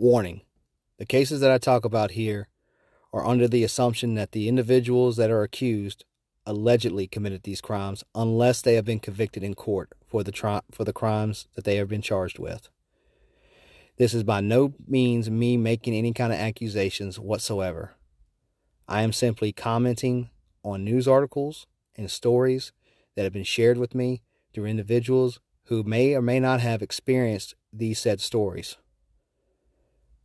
Warning The cases that I talk about here are under the assumption that the individuals that are accused allegedly committed these crimes unless they have been convicted in court for the, tri- for the crimes that they have been charged with. This is by no means me making any kind of accusations whatsoever. I am simply commenting on news articles and stories that have been shared with me through individuals who may or may not have experienced these said stories.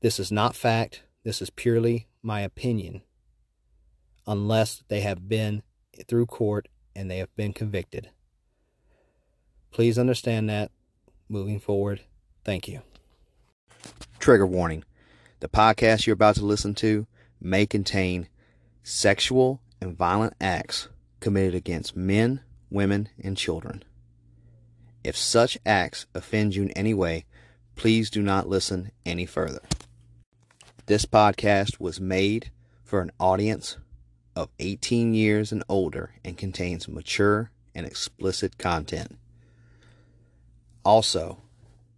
This is not fact, this is purely my opinion, unless they have been through court and they have been convicted. Please understand that moving forward. Thank you. Trigger warning the podcast you're about to listen to may contain sexual and violent acts committed against men, women, and children. If such acts offend you in any way, please do not listen any further. This podcast was made for an audience of 18 years and older and contains mature and explicit content. Also,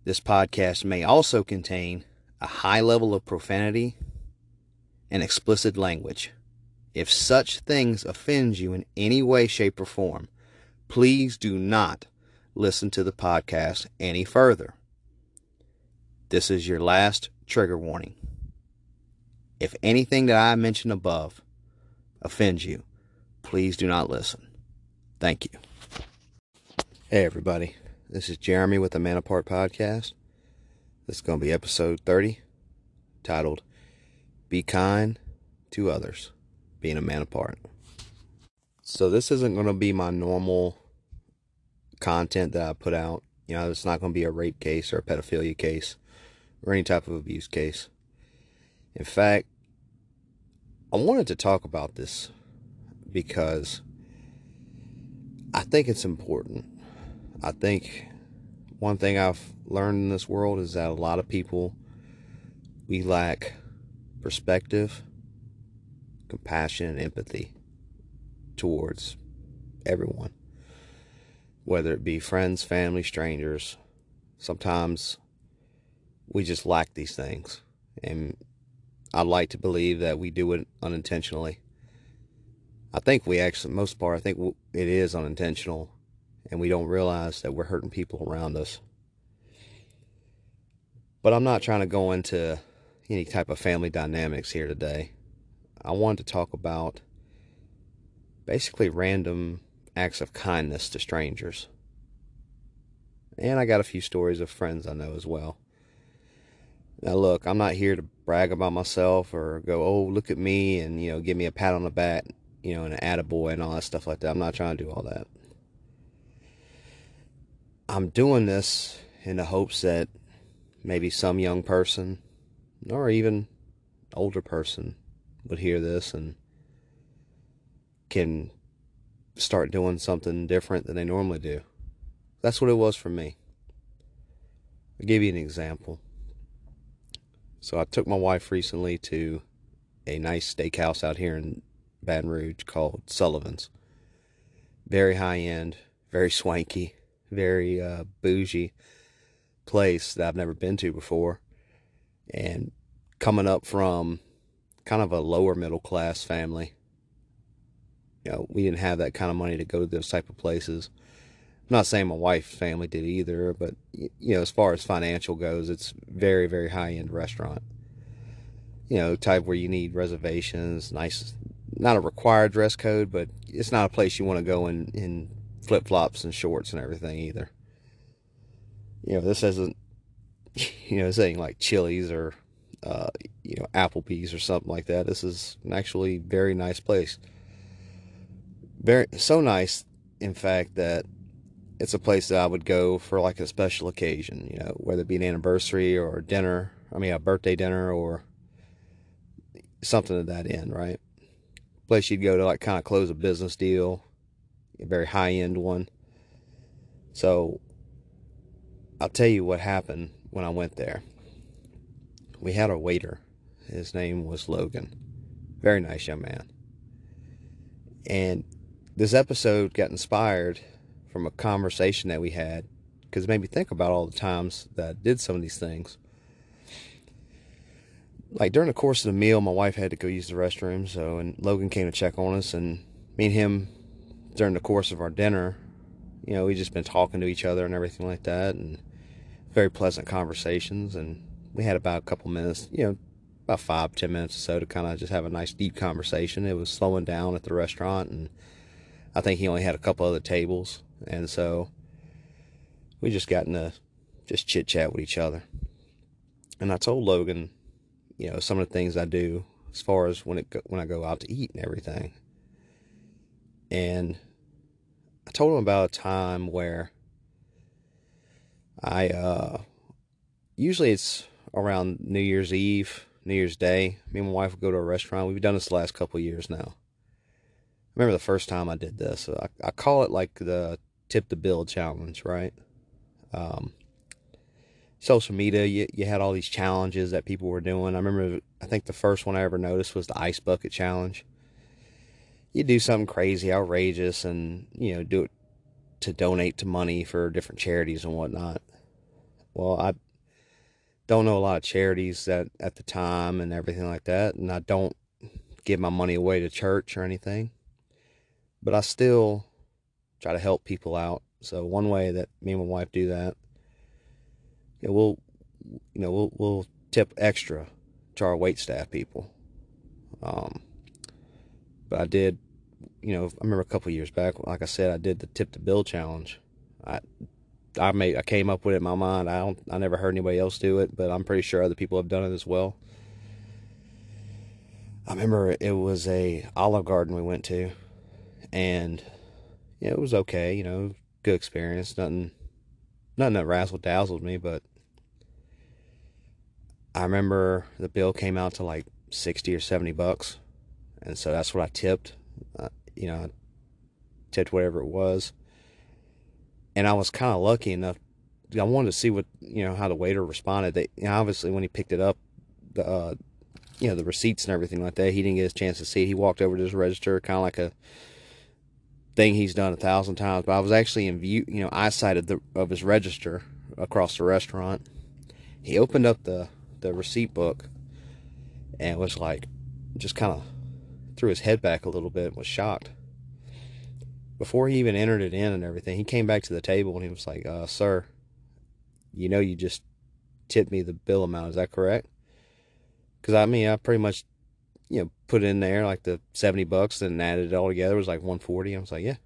this podcast may also contain a high level of profanity and explicit language. If such things offend you in any way, shape, or form, please do not listen to the podcast any further. This is your last trigger warning. If anything that I mentioned above offends you, please do not listen. Thank you. Hey, everybody. This is Jeremy with the Man Apart Podcast. This is going to be episode 30, titled Be Kind to Others, Being a Man Apart. So, this isn't going to be my normal content that I put out. You know, it's not going to be a rape case or a pedophilia case or any type of abuse case. In fact, I wanted to talk about this because I think it's important. I think one thing I've learned in this world is that a lot of people we lack perspective, compassion, and empathy towards everyone whether it be friends, family, strangers. Sometimes we just lack these things. And I like to believe that we do it unintentionally. I think we actually, most part, I think it is unintentional, and we don't realize that we're hurting people around us. But I'm not trying to go into any type of family dynamics here today. I wanted to talk about basically random acts of kindness to strangers. And I got a few stories of friends I know as well. Now, look, I'm not here to brag about myself or go, oh, look at me and, you know, give me a pat on the back, you know, and an attaboy and all that stuff like that. I'm not trying to do all that. I'm doing this in the hopes that maybe some young person or even older person would hear this and can start doing something different than they normally do. That's what it was for me. I'll give you an example. So I took my wife recently to a nice steakhouse out here in Baton Rouge called Sullivan's. Very high end, very swanky, very uh, bougie place that I've never been to before. And coming up from kind of a lower middle class family, you know, we didn't have that kind of money to go to those type of places. I'm not saying my wife's family did either, but you know, as far as financial goes, it's very, very high end restaurant. You know, type where you need reservations, nice, not a required dress code, but it's not a place you want to go in in flip flops and shorts and everything either. You know, this isn't, you know, saying like Chili's or, uh, you know, Applebee's or something like that. This is actually very nice place very so nice in fact that it's a place that I would go for like a special occasion, you know, whether it be an anniversary or dinner, I mean a birthday dinner or something to that end, right? Place you'd go to like kind of close a business deal, a very high end one. So I'll tell you what happened when I went there. We had a waiter. His name was Logan. Very nice young man. And this episode got inspired from a conversation that we had because it made me think about all the times that I did some of these things. like during the course of the meal, my wife had to go use the restroom, so and Logan came to check on us, and me and him during the course of our dinner, you know, we just been talking to each other and everything like that, and very pleasant conversations, and we had about a couple minutes, you know, about five ten minutes or so to kind of just have a nice deep conversation. It was slowing down at the restaurant, and I think he only had a couple other tables, and so we just got to just chit chat with each other. And I told Logan, you know, some of the things I do as far as when it when I go out to eat and everything. And I told him about a time where I uh usually it's around New Year's Eve, New Year's Day. Me and my wife would go to a restaurant. We've done this the last couple years now. I remember the first time I did this. I, I call it like the tip the bill challenge, right? Um, social media, you, you had all these challenges that people were doing. I remember, I think the first one I ever noticed was the ice bucket challenge. You do something crazy, outrageous, and, you know, do it to donate to money for different charities and whatnot. Well, I don't know a lot of charities that at the time and everything like that, and I don't give my money away to church or anything. But I still try to help people out. So one way that me and my wife do that know, we'll you know we'll we'll tip extra to our wait staff people. Um, but I did, you know, I remember a couple years back, like I said, I did the tip the bill challenge. I I made I came up with it in my mind. I don't I never heard anybody else do it, but I'm pretty sure other people have done it as well. I remember it was a Olive Garden we went to, and yeah, it was okay. You know, good experience. Nothing nothing that razzle dazzled me, but I remember the bill came out to like 60 or 70 bucks. And so that's what I tipped. Uh, you know, tipped whatever it was. And I was kind of lucky enough. I wanted to see what, you know, how the waiter responded. They, you know, obviously, when he picked it up, the, uh, you know, the receipts and everything like that, he didn't get his chance to see it. He walked over to his register, kind of like a thing he's done a thousand times. But I was actually in view, you know, eyesight of the of his register across the restaurant. He opened up the the receipt book and was like, just kind of threw his head back a little bit, and was shocked. Before he even entered it in and everything, he came back to the table and he was like, uh, "Sir, you know you just tipped me the bill amount. Is that correct?" Because I mean, I pretty much you know, put in there like the 70 bucks and added it all together it was like 140. I was like, yeah.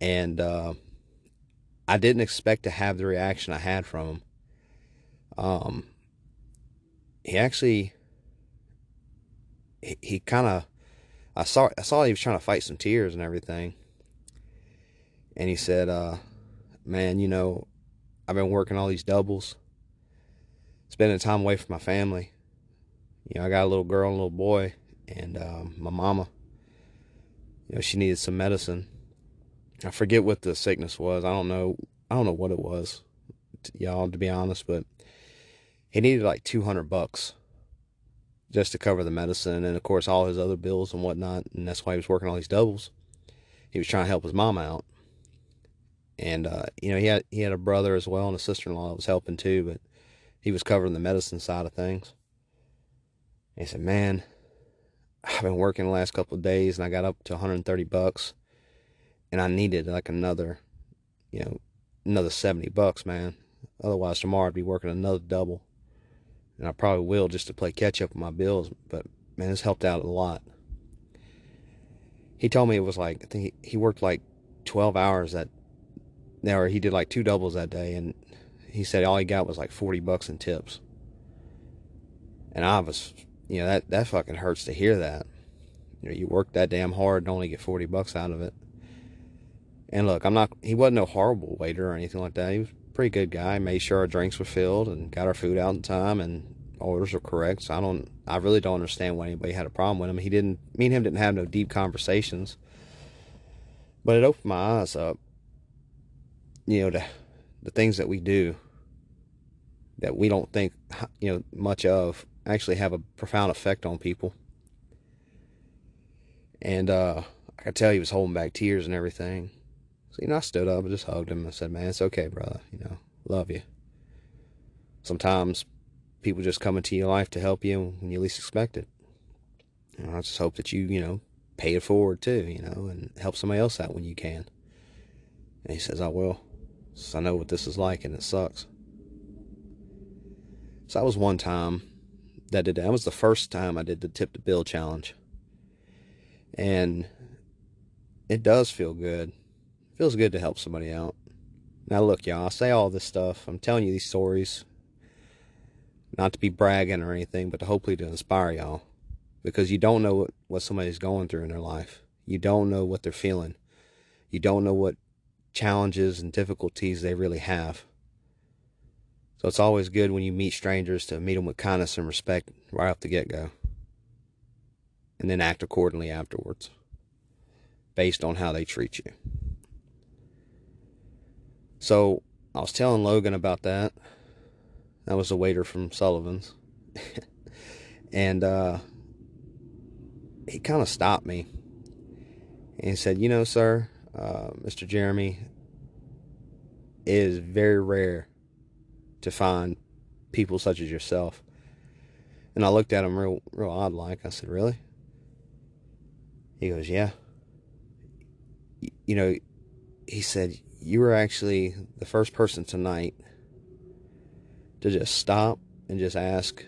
And uh, I didn't expect to have the reaction I had from him. Um, he actually, he, he kind of, I saw, I saw he was trying to fight some tears and everything. And he said, uh, man, you know, I've been working all these doubles, spending time away from my family you know, I got a little girl and a little boy, and um, my mama, you know, she needed some medicine. I forget what the sickness was. I don't know. I don't know what it was, y'all, to be honest. But he needed like two hundred bucks just to cover the medicine, and of course all his other bills and whatnot. And that's why he was working all these doubles. He was trying to help his mom out, and uh, you know he had he had a brother as well and a sister in law that was helping too, but he was covering the medicine side of things. He said, Man, I've been working the last couple of days and I got up to 130 bucks and I needed like another, you know, another 70 bucks, man. Otherwise, tomorrow I'd be working another double. And I probably will just to play catch up with my bills. But man, this helped out a lot. He told me it was like, I think he, worked like 12 hours that, or he did like two doubles that day. And he said all he got was like 40 bucks in tips. And I was you know that that fucking hurts to hear that. You know, you work that damn hard and only get forty bucks out of it. And look, I'm not. He wasn't no horrible waiter or anything like that. He was a pretty good guy. Made sure our drinks were filled and got our food out in time and orders were correct. So I don't. I really don't understand why anybody had a problem with him. He didn't. Me and him didn't have no deep conversations. But it opened my eyes up. You know, to the things that we do that we don't think you know much of actually have a profound effect on people. And uh, I could tell he was holding back tears and everything. So, you know, I stood up and just hugged him and said, Man, it's okay, brother. You know, love you. Sometimes people just come into your life to help you when you least expect it. And I just hope that you, you know, pay it forward too, you know, and help somebody else out when you can. And he says, I will. I know what this is like and it sucks. So that was one time that did that was the first time I did the tip the bill challenge. And it does feel good. It feels good to help somebody out. Now look, y'all, I say all this stuff. I'm telling you these stories not to be bragging or anything, but to hopefully to inspire y'all. Because you don't know what, what somebody's going through in their life. You don't know what they're feeling. You don't know what challenges and difficulties they really have. So it's always good when you meet strangers to meet them with kindness and respect right off the get go. And then act accordingly afterwards, based on how they treat you. So I was telling Logan about that. That was a waiter from Sullivan's. and uh, he kind of stopped me. And said, You know, sir, uh, Mr. Jeremy, it is very rare to find people such as yourself. And I looked at him real, real odd like. I said, Really? He goes, Yeah. You know, he said, You were actually the first person tonight to just stop and just ask,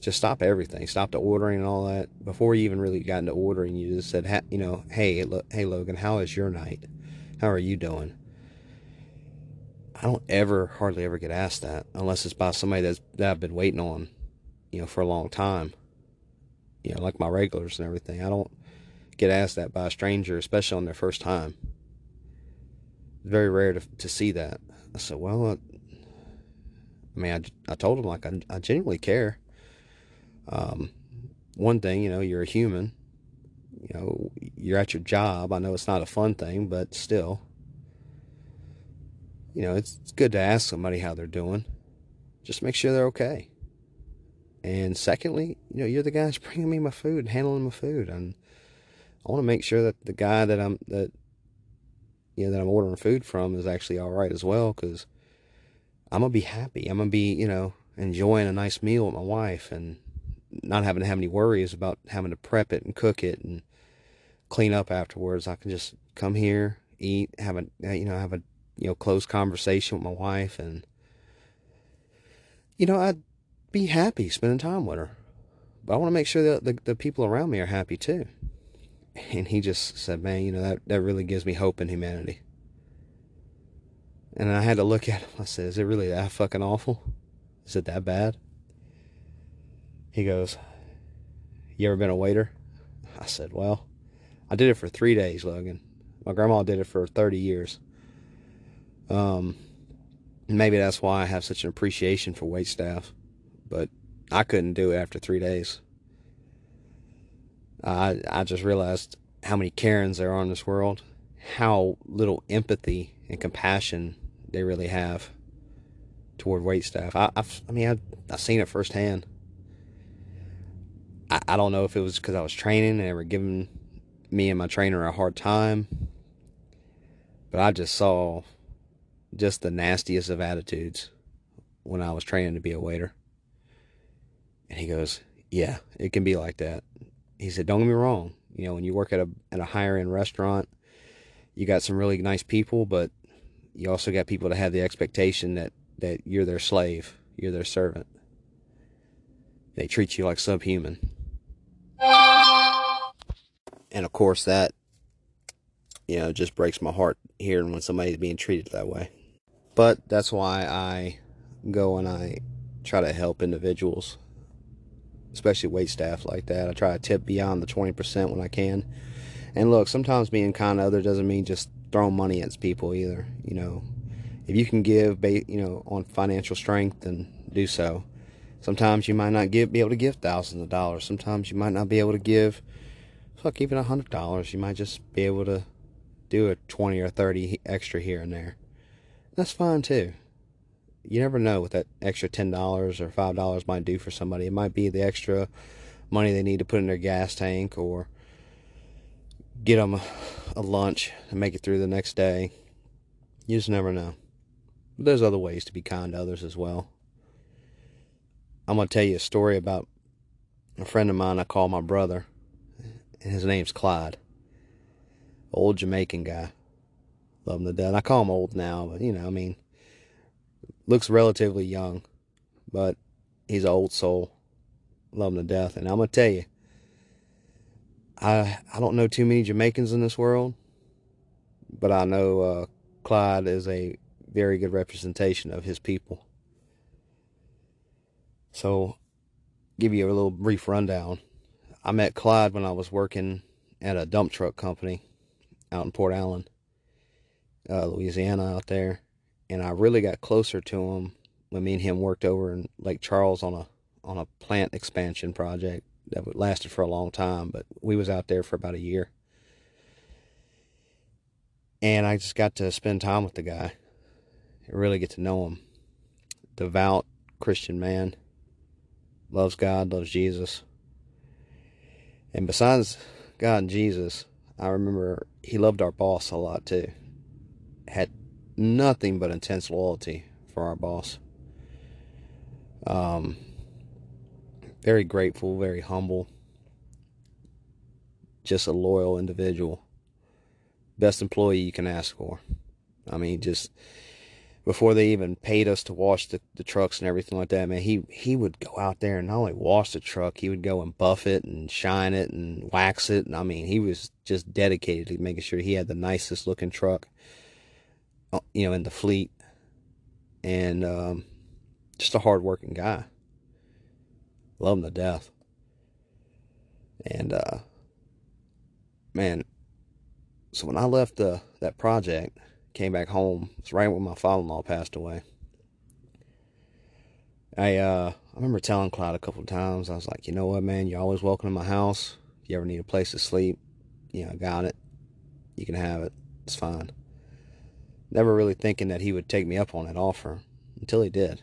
just stop everything, stop the ordering and all that. Before you even really got into ordering, you just said, you know, hey, hey, Logan, how is your night? How are you doing? I don't ever, hardly ever get asked that unless it's by somebody that's, that I've been waiting on, you know, for a long time. You know, like my regulars and everything. I don't get asked that by a stranger, especially on their first time. It's very rare to, to see that. I said, well, I mean, I, I told him like I, I genuinely care. Um, one thing, you know, you're a human. You know, you're at your job. I know it's not a fun thing, but still, you know, it's, it's good to ask somebody how they're doing. Just make sure they're okay. And secondly, you know, you're the guy that's bringing me my food, handling my food, and I want to make sure that the guy that I'm that you know that I'm ordering food from is actually all right as well, because I'm gonna be happy. I'm gonna be, you know, enjoying a nice meal with my wife and not having to have any worries about having to prep it and cook it and clean up afterwards. I can just come here, eat, have a, you know, have a, you know, close conversation with my wife and, you know, I'd be happy spending time with her. But I want to make sure that the, the people around me are happy too. And he just said, man, you know, that, that really gives me hope in humanity. And I had to look at him. I said, Is it really that fucking awful? Is it that bad? He goes, You ever been a waiter? I said, Well, I did it for three days, Logan. My grandma did it for 30 years. Um, maybe that's why I have such an appreciation for wait staff, but I couldn't do it after three days. I I just realized how many Karens there are in this world, how little empathy and compassion they really have toward wait staff. I, I've, I mean, I've, I've seen it firsthand. I, I don't know if it was because I was training and they were giving me and my trainer a hard time, but I just saw just the nastiest of attitudes when I was training to be a waiter. And he goes, "Yeah, it can be like that." He said, "Don't get me wrong. You know, when you work at a at a higher end restaurant, you got some really nice people, but you also got people that have the expectation that that you're their slave, you're their servant. They treat you like subhuman. And of course that you know just breaks my heart hearing when somebody's being treated that way. But that's why I go and I try to help individuals, especially wait staff like that. I try to tip beyond the 20% when I can. And look, sometimes being kind to others doesn't mean just throwing money at people either. You know, if you can give, you know, on financial strength, then do so. Sometimes you might not give, be able to give thousands of dollars. Sometimes you might not be able to give, fuck, even a hundred dollars. You might just be able to do a twenty or thirty extra here and there. That's fine too. You never know what that extra ten dollars or five dollars might do for somebody. It might be the extra money they need to put in their gas tank or get them a, a lunch and make it through the next day. You just never know. But there's other ways to be kind to others as well. I'm to tell you a story about a friend of mine I call my brother, and his name's Clyde. Old Jamaican guy. Love him to death. I call him old now, but you know, I mean, looks relatively young, but he's an old soul. Love him to death. And I'm to tell you, I, I don't know too many Jamaicans in this world, but I know uh, Clyde is a very good representation of his people. So, give you a little brief rundown. I met Clyde when I was working at a dump truck company out in Port Allen, uh, Louisiana, out there, and I really got closer to him when me and him worked over in Lake Charles on a on a plant expansion project that lasted for a long time, but we was out there for about a year. And I just got to spend time with the guy really get to know him. Devout Christian man loves God, loves Jesus. And besides God and Jesus, I remember he loved our boss a lot too. Had nothing but intense loyalty for our boss. Um, very grateful, very humble. Just a loyal individual. Best employee you can ask for. I mean, just before they even paid us to wash the, the trucks and everything like that, man, he, he would go out there and not only wash the truck, he would go and buff it and shine it and wax it. And I mean, he was just dedicated to making sure he had the nicest looking truck, you know, in the fleet. And um, just a hard working guy. Love him to death. And, uh, man, so when I left the, that project, came back home. It's right when my father-in-law passed away. I uh I remember telling Clyde a couple of times. I was like, you know what, man, you're always welcome to my house. If you ever need a place to sleep, you know, I got it. You can have it. It's fine. Never really thinking that he would take me up on that offer until he did.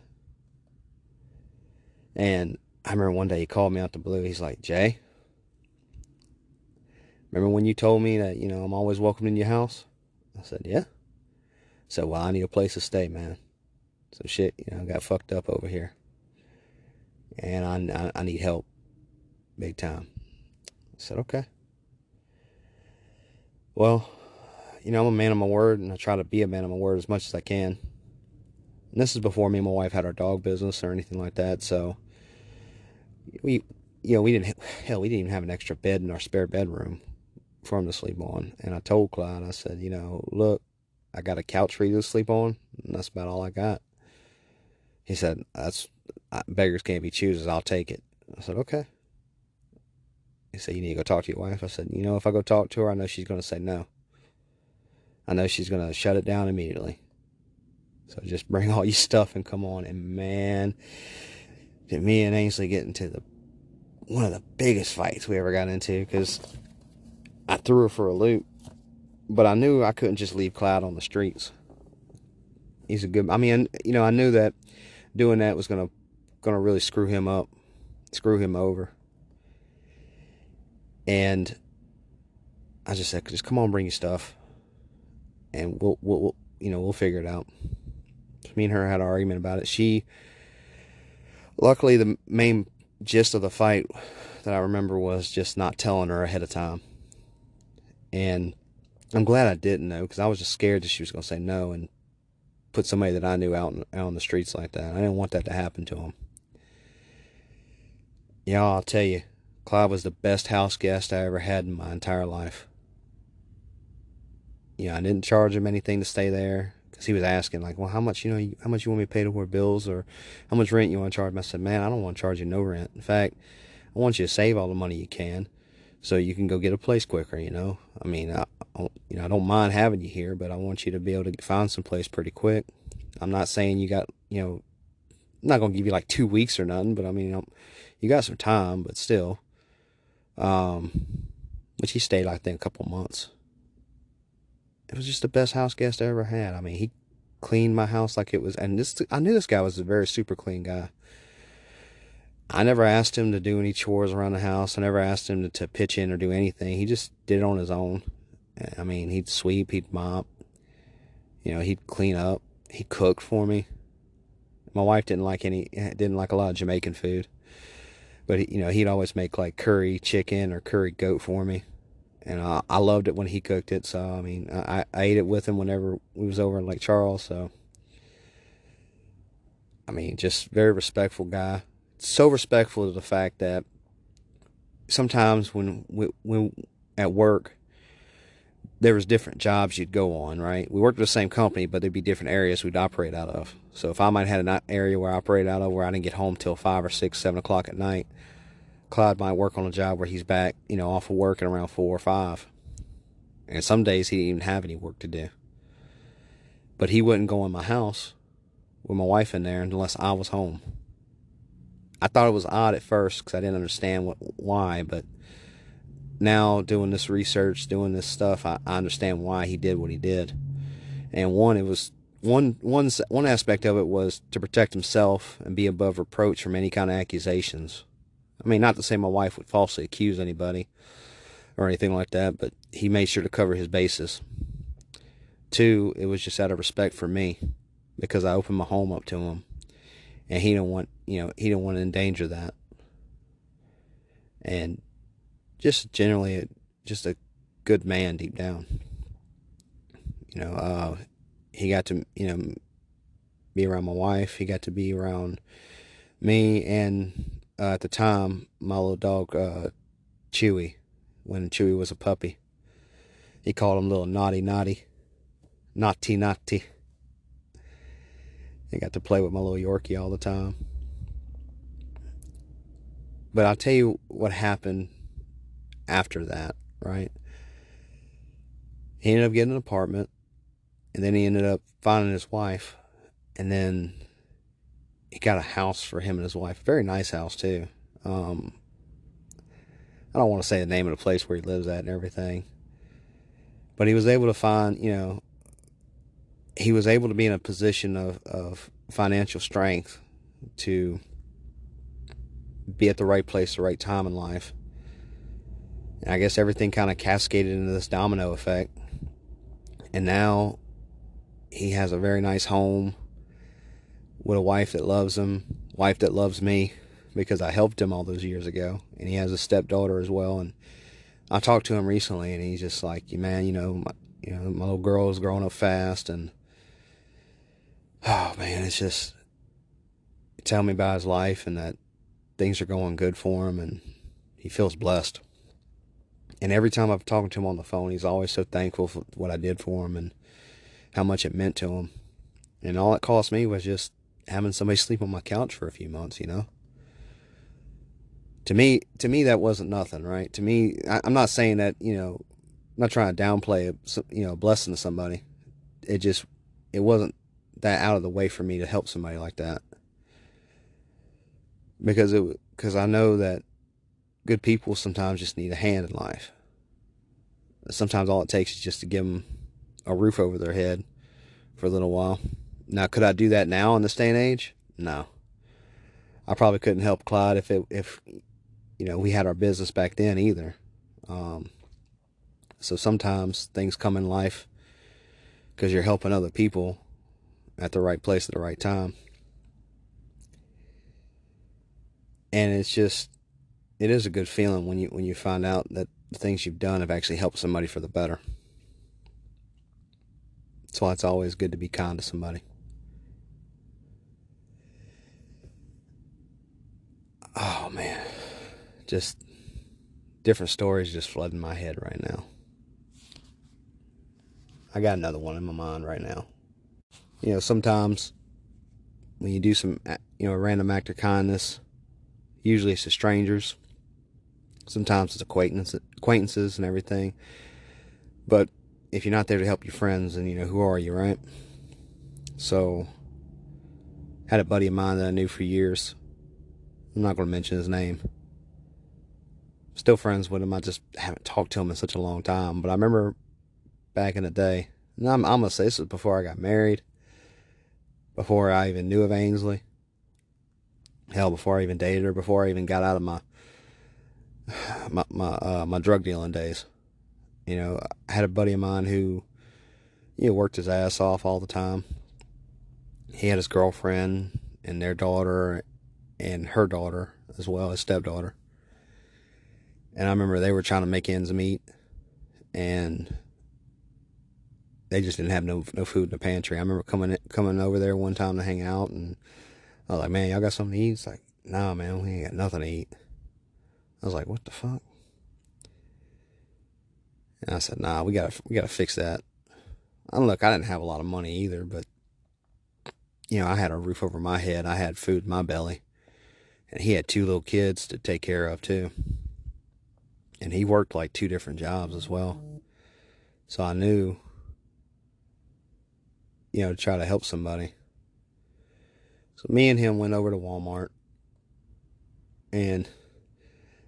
And I remember one day he called me out the blue. He's like, Jay, remember when you told me that, you know, I'm always welcome in your house? I said, yeah. Said, well, I need a place to stay, man. So shit, you know, I got fucked up over here. And I, I, I need help. Big time. I said, okay. Well, you know, I'm a man of my word, and I try to be a man of my word as much as I can. And this is before me and my wife had our dog business or anything like that. So we, you know, we didn't, hell, we didn't even have an extra bed in our spare bedroom for him to sleep on. And I told Clyde, I said, you know, look, I got a couch for you to sleep on, and that's about all I got. He said, That's beggars can't be choosers. I'll take it. I said, Okay. He said, You need to go talk to your wife. I said, You know, if I go talk to her, I know she's going to say no. I know she's going to shut it down immediately. So just bring all your stuff and come on. And man, did me and Ainsley get into the one of the biggest fights we ever got into because I threw her for a loop but I knew I couldn't just leave Clyde on the streets. He's a good. I mean, you know, I knew that doing that was gonna gonna really screw him up, screw him over. And I just said, just come on, bring your stuff, and we'll we'll, we'll you know we'll figure it out. me and her had an argument about it. She, luckily, the main gist of the fight that I remember was just not telling her ahead of time, and I'm glad I didn't though, because I was just scared that she was going to say no and put somebody that I knew out, out on the streets like that. I didn't want that to happen to him. Y'all, I'll tell you, Clyde was the best house guest I ever had in my entire life. Yeah, I didn't charge him anything to stay there because he was asking like, well, how much you know, how much you want me to pay to toward bills or how much rent you want to charge me? I said, man, I don't want to charge you no rent. In fact, I want you to save all the money you can so you can go get a place quicker. You know, I mean, I, you know, I don't mind having you here, but I want you to be able to find some place pretty quick. I'm not saying you got, you know, I'm not gonna give you like two weeks or nothing, but I mean, you, know, you got some time, but still. Um, which he stayed, I think, a couple months. It was just the best house guest I ever had. I mean, he cleaned my house like it was, and this I knew this guy was a very super clean guy. I never asked him to do any chores around the house. I never asked him to, to pitch in or do anything. He just did it on his own. I mean, he'd sweep, he'd mop, you know, he'd clean up, he cooked for me. my wife didn't like any didn't like a lot of Jamaican food, but you know he'd always make like curry chicken or curry goat for me, and I, I loved it when he cooked it. So I mean I, I ate it with him whenever we was over in Lake Charles. So I mean just very respectful guy, so respectful to the fact that sometimes when we, when at work there was different jobs you'd go on, right? We worked with the same company, but there'd be different areas we'd operate out of. So if I might have had an area where I operated out of where I didn't get home till five or six, seven o'clock at night, Clyde might work on a job where he's back, you know, off of work at around four or five. And some days he didn't even have any work to do. But he wouldn't go in my house with my wife in there unless I was home. I thought it was odd at first because I didn't understand what why, but now doing this research, doing this stuff, I, I understand why he did what he did. And one, it was one one one aspect of it was to protect himself and be above reproach from any kind of accusations. I mean, not to say my wife would falsely accuse anybody or anything like that, but he made sure to cover his bases. Two, it was just out of respect for me because I opened my home up to him, and he didn't want you know he didn't want to endanger that. And just generally a, just a good man deep down. You know, uh, he got to you know be around my wife. He got to be around me and uh, at the time my little dog uh, Chewy when Chewy was a puppy. He called him little naughty naughty, naughty naughty. I got to play with my little Yorkie all the time. But I'll tell you what happened after that, right? He ended up getting an apartment, and then he ended up finding his wife, and then he got a house for him and his wife. Very nice house too. Um, I don't want to say the name of the place where he lives at and everything, but he was able to find, you know, he was able to be in a position of, of financial strength to be at the right place, the right time in life, and I guess everything kind of cascaded into this domino effect. And now he has a very nice home with a wife that loves him, wife that loves me because I helped him all those years ago. And he has a stepdaughter as well. And I talked to him recently and he's just like, man, you know, my, you know, my little girl is growing up fast and oh man, it's just tell me about his life and that things are going good for him and he feels blessed. And every time I've talked to him on the phone, he's always so thankful for what I did for him and how much it meant to him. And all it cost me was just having somebody sleep on my couch for a few months, you know. To me, to me, that wasn't nothing, right? To me, I, am not saying that, you know, I'm not trying to downplay, a, you know, a blessing to somebody. It just, it wasn't that out of the way for me to help somebody like that. Because it, because I know that good people sometimes just need a hand in life. Sometimes all it takes is just to give them a roof over their head for a little while. Now, could I do that now in this day and age? No. I probably couldn't help Clyde if it, if you know we had our business back then either. Um, so sometimes things come in life because you're helping other people at the right place at the right time. And it's just it is a good feeling when you when you find out that the things you've done have actually helped somebody for the better. That's why it's always good to be kind to somebody. Oh man, just different stories just flooding my head right now. I got another one in my mind right now. You know, sometimes when you do some, you know, a random act of kindness, usually it's to strangers Sometimes it's acquaintances, acquaintances and everything. But if you're not there to help your friends, then you know who are you, right? So, had a buddy of mine that I knew for years. I'm not going to mention his name. Still friends with him. I just haven't talked to him in such a long time. But I remember back in the day, and I'm, I'm going to say this was before I got married, before I even knew of Ainsley. Hell, before I even dated her, before I even got out of my my my uh, my drug dealing days. You know, I had a buddy of mine who, you know, worked his ass off all the time. He had his girlfriend and their daughter and her daughter as well, his stepdaughter. And I remember they were trying to make ends meet and they just didn't have no no food in the pantry. I remember coming coming over there one time to hang out and I was like, Man, y'all got something to eat? It's like, nah man, we ain't got nothing to eat. I was like, What the fuck? And I said, Nah, we gotta we gotta fix that. And look, I didn't have a lot of money either, but you know, I had a roof over my head, I had food in my belly. And he had two little kids to take care of too. And he worked like two different jobs as well. So I knew, you know, to try to help somebody. So me and him went over to Walmart. And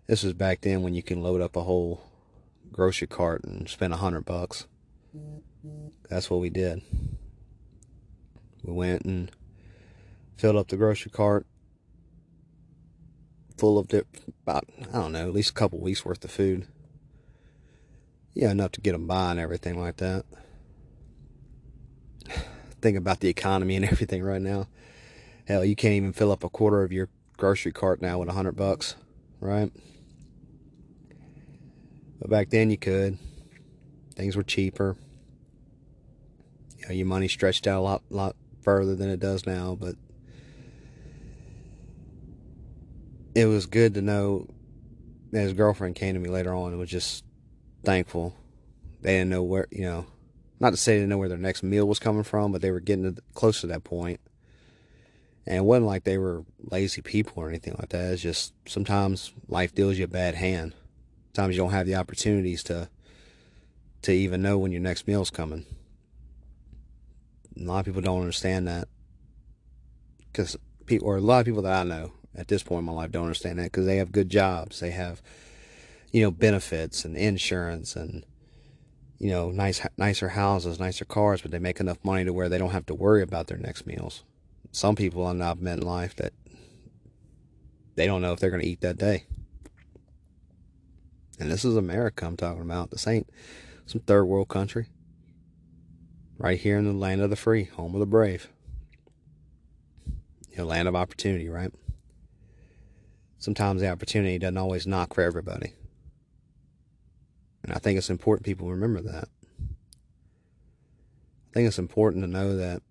this was back then when you can load up a whole grocery cart and spend a hundred bucks. That's what we did. We went and filled up the grocery cart full of about I don't know at least a couple weeks worth of food. Yeah, enough to get them by and everything like that. Think about the economy and everything right now. Hell, you can't even fill up a quarter of your grocery cart now with a hundred bucks, right? But back then you could. Things were cheaper. You know, your money stretched out a lot, lot further than it does now, but it was good to know that his girlfriend came to me later on and was just thankful. They didn't know where, you know, not to say they didn't know where their next meal was coming from, but they were getting close to that point. And it wasn't like they were lazy people or anything like that. It's just sometimes life deals you a bad hand. Sometimes you don't have the opportunities to to even know when your next meal's coming. A lot of people don't understand that because people, or a lot of people that I know, at this point in my life don't understand that because they have good jobs. They have, you know, benefits and insurance and, you know, nice, nicer houses, nicer cars, but they make enough money to where they don't have to worry about their next meals. Some people I've met in life that they don't know if they're going to eat that day. And this is America I'm talking about. This ain't some third world country. Right here in the land of the free, home of the brave. You know, land of opportunity, right? Sometimes the opportunity doesn't always knock for everybody. And I think it's important people remember that. I think it's important to know that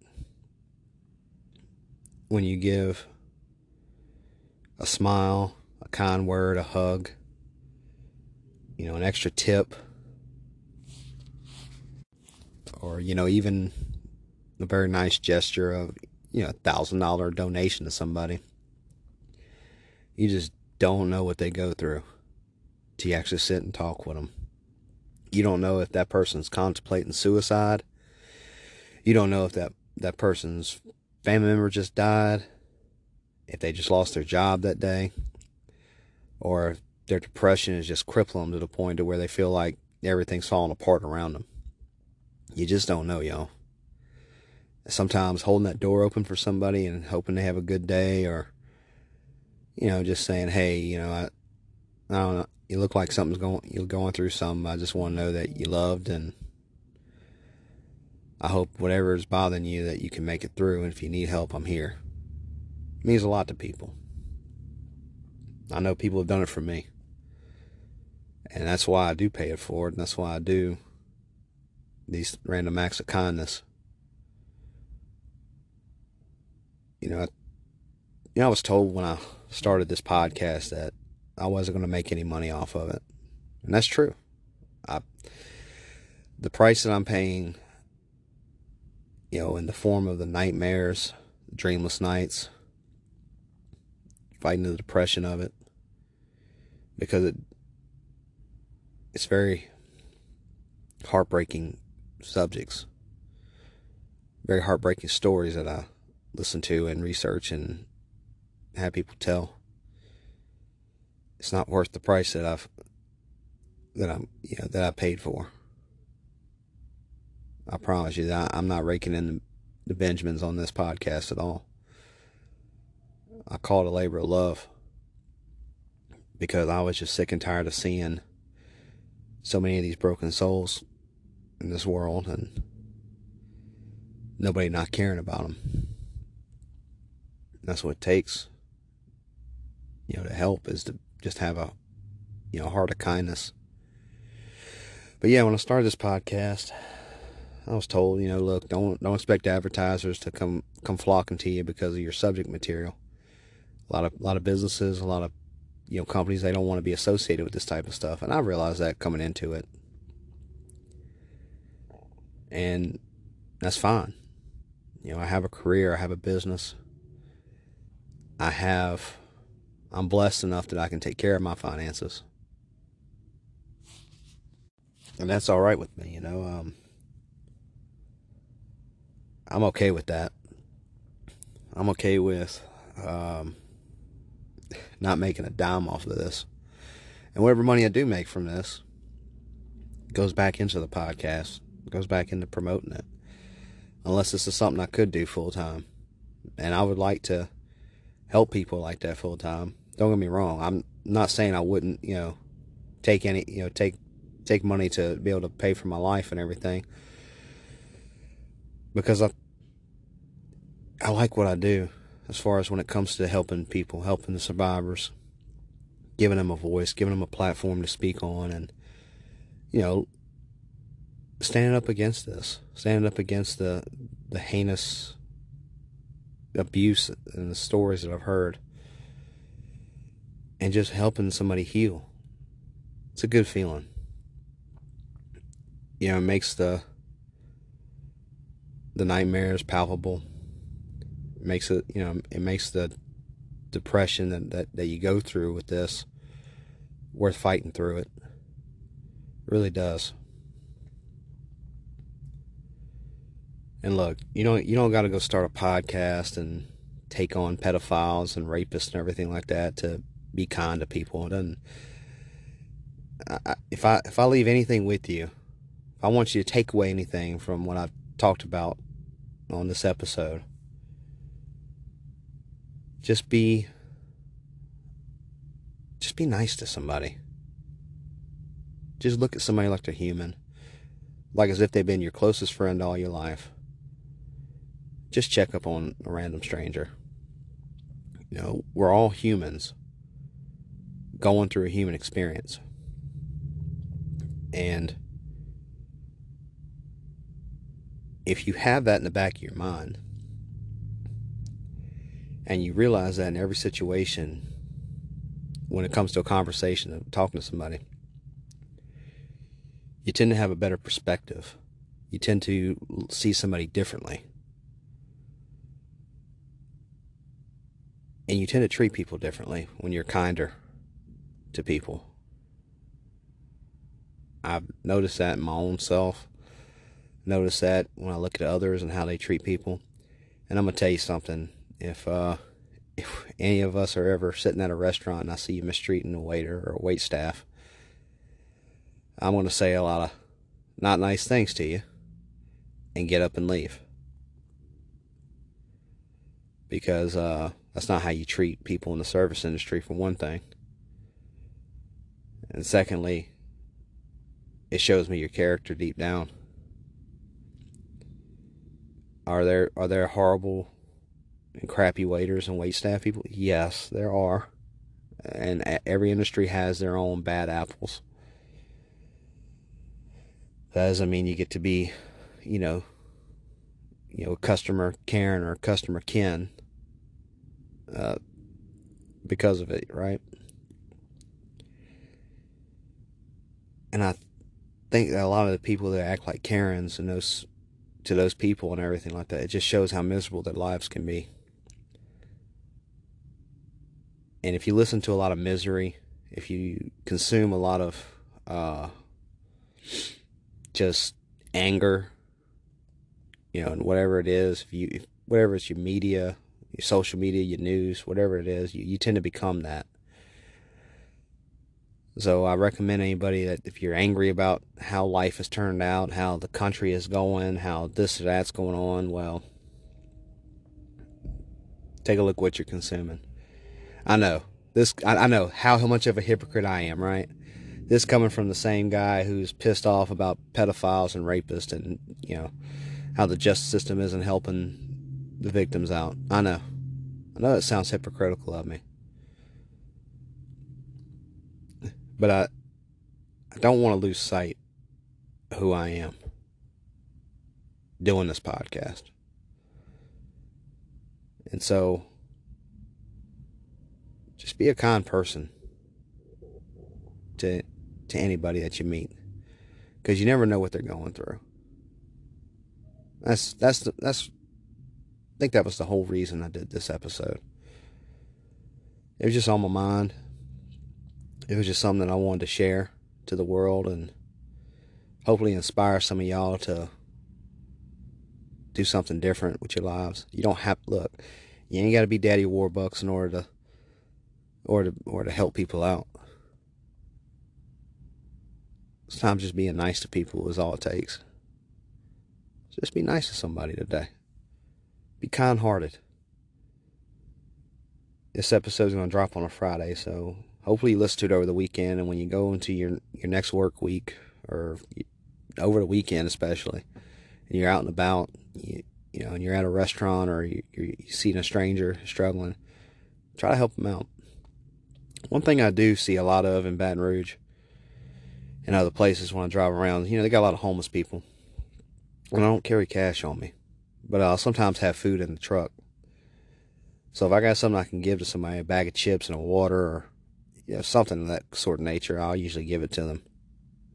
when you give a smile, a kind word, a hug, you know, an extra tip, or, you know, even a very nice gesture of, you know, a thousand dollar donation to somebody you just don't know what they go through to actually sit and talk with them. You don't know if that person's contemplating suicide. You don't know if that, that person's family member just died, if they just lost their job that day, or if their depression is just crippling them to the point to where they feel like everything's falling apart around them. You just don't know, y'all. Sometimes holding that door open for somebody and hoping they have a good day or you know, just saying, hey, you know, I, I don't know, you look like something's going, you're going through something. I just want to know that you loved and I hope whatever is bothering you that you can make it through. And if you need help, I'm here. It means a lot to people. I know people have done it for me. And that's why I do pay it forward. And that's why I do these random acts of kindness. You know, you know, I was told when I started this podcast that I wasn't going to make any money off of it. And that's true. I, the price that I'm paying, you know, in the form of the nightmares, dreamless nights, fighting the depression of it, because it, it's very heartbreaking subjects, very heartbreaking stories that I listen to and research and have people tell it's not worth the price that I've that I'm you know that I paid for. I promise you that I'm not raking in the, the Benjamins on this podcast at all. I call it a labor of love because I was just sick and tired of seeing so many of these broken souls in this world and nobody not caring about them. That's what it takes. You know, to help is to just have a, you know, heart of kindness. But yeah, when I started this podcast, I was told, you know, look, don't don't expect advertisers to come come flocking to you because of your subject material. A lot of a lot of businesses, a lot of you know companies, they don't want to be associated with this type of stuff, and I realized that coming into it, and that's fine. You know, I have a career, I have a business, I have, I'm blessed enough that I can take care of my finances, and that's all right with me. You know, um, I'm okay with that. I'm okay with um, not making a dime off of this. And whatever money I do make from this goes back into the podcast, goes back into promoting it. Unless this is something I could do full time. And I would like to help people like that full time. Don't get me wrong. I'm not saying I wouldn't, you know, take any, you know, take take money to be able to pay for my life and everything because I I like what I do as far as when it comes to helping people, helping the survivors, giving them a voice, giving them a platform to speak on, and you know, standing up against this, standing up against the the heinous abuse and the stories that I've heard, and just helping somebody heal. It's a good feeling. You know, it makes the the nightmares palpable. It makes it, you know, it makes the depression that, that, that you go through with this worth fighting through it. It really does. And look, you don't you don't got to go start a podcast and take on pedophiles and rapists and everything like that to be kind to people. It doesn't. I, if I if I leave anything with you, if I want you to take away anything from what I've talked about on this episode. Just be just be nice to somebody. Just look at somebody like they're human. Like as if they've been your closest friend all your life. Just check up on a random stranger. You know, we're all humans going through a human experience. And if you have that in the back of your mind and you realize that in every situation when it comes to a conversation of talking to somebody you tend to have a better perspective. You tend to see somebody differently. And you tend to treat people differently when you're kinder to people I've noticed that in my own self notice that when I look at others and how they treat people. And I'm gonna tell you something. If uh, if any of us are ever sitting at a restaurant and I see you mistreating a waiter or a wait staff, I'm gonna say a lot of not nice things to you and get up and leave. Because uh, that's not how you treat people in the service industry, for one thing. And secondly, it shows me your character deep down. Are there are there horrible and crappy waiters and wait staff people? Yes, there are. And every industry has their own bad apples. That doesn't mean you get to be, you know, you know, customer Karen or customer Ken uh, because of it, right? And I think that a lot of the people that act like Karens and those to those people and everything like that. It just shows how miserable their lives can be. And if you listen to a lot of misery, if you consume a lot of uh, just anger, you know, and whatever it is, if you, if, whatever it's your media, your social media, your news, whatever it is, you, you tend to become that. So I recommend anybody that if you're angry about how life has turned out, how the country is going, how this or that's going on, well, take a look what you're consuming. I know this. I, I know how, how much of a hypocrite I am, right? This coming from the same guy who's pissed off about pedophiles and rapists, and you know how the justice system isn't helping the victims out. I know, I know it sounds hypocritical of me. But I I don't want to lose sight who I am doing this podcast. And so just be a kind person to to anybody that you meet because you never know what they're going through. That's that's the, that's I think that was the whole reason I did this episode. It was just on my mind. It was just something I wanted to share to the world and hopefully inspire some of y'all to do something different with your lives. You don't have look. You ain't got to be Daddy Warbucks in order to or to or to help people out. Sometimes just being nice to people is all it takes. Just be nice to somebody today. Be kind hearted. This episode is going to drop on a Friday, so hopefully you listen to it over the weekend. And when you go into your your next work week or over the weekend, especially, and you're out and about, you, you know, and you're at a restaurant or you, you're, seeing a stranger struggling, try to help them out. One thing I do see a lot of in Baton Rouge and other places when I drive around, you know, they got a lot of homeless people. And I don't carry cash on me, but I'll sometimes have food in the truck. So if I got something I can give to somebody, a bag of chips and a water or you know, something of that sort of nature, I'll usually give it to them.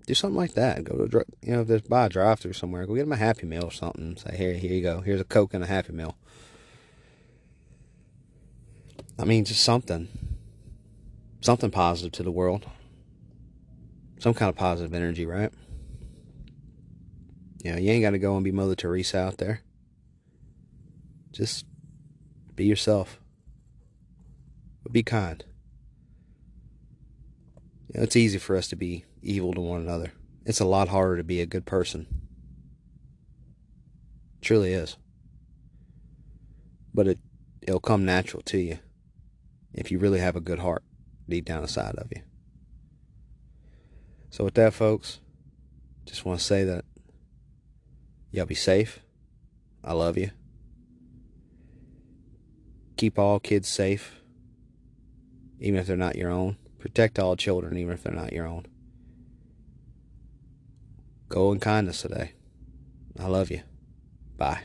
Do something like that. Go to, a, you know, there's buy a drive through somewhere, go get them a Happy Meal or something. Say, here, here you go. Here's a Coke and a Happy Meal. I mean, just something. Something positive to the world. Some kind of positive energy, right? You know, you ain't got to go and be Mother Teresa out there. Just be yourself. But be kind. You know, it's easy for us to be evil to one another. It's a lot harder to be a good person. It truly is. But it it'll come natural to you if you really have a good heart deep down inside of you. So with that folks, just want to say that y'all be safe. I love you. Keep all kids safe, even if they're not your own. Protect all children, even if they're not your own. Go in kindness today. I love you. Bye.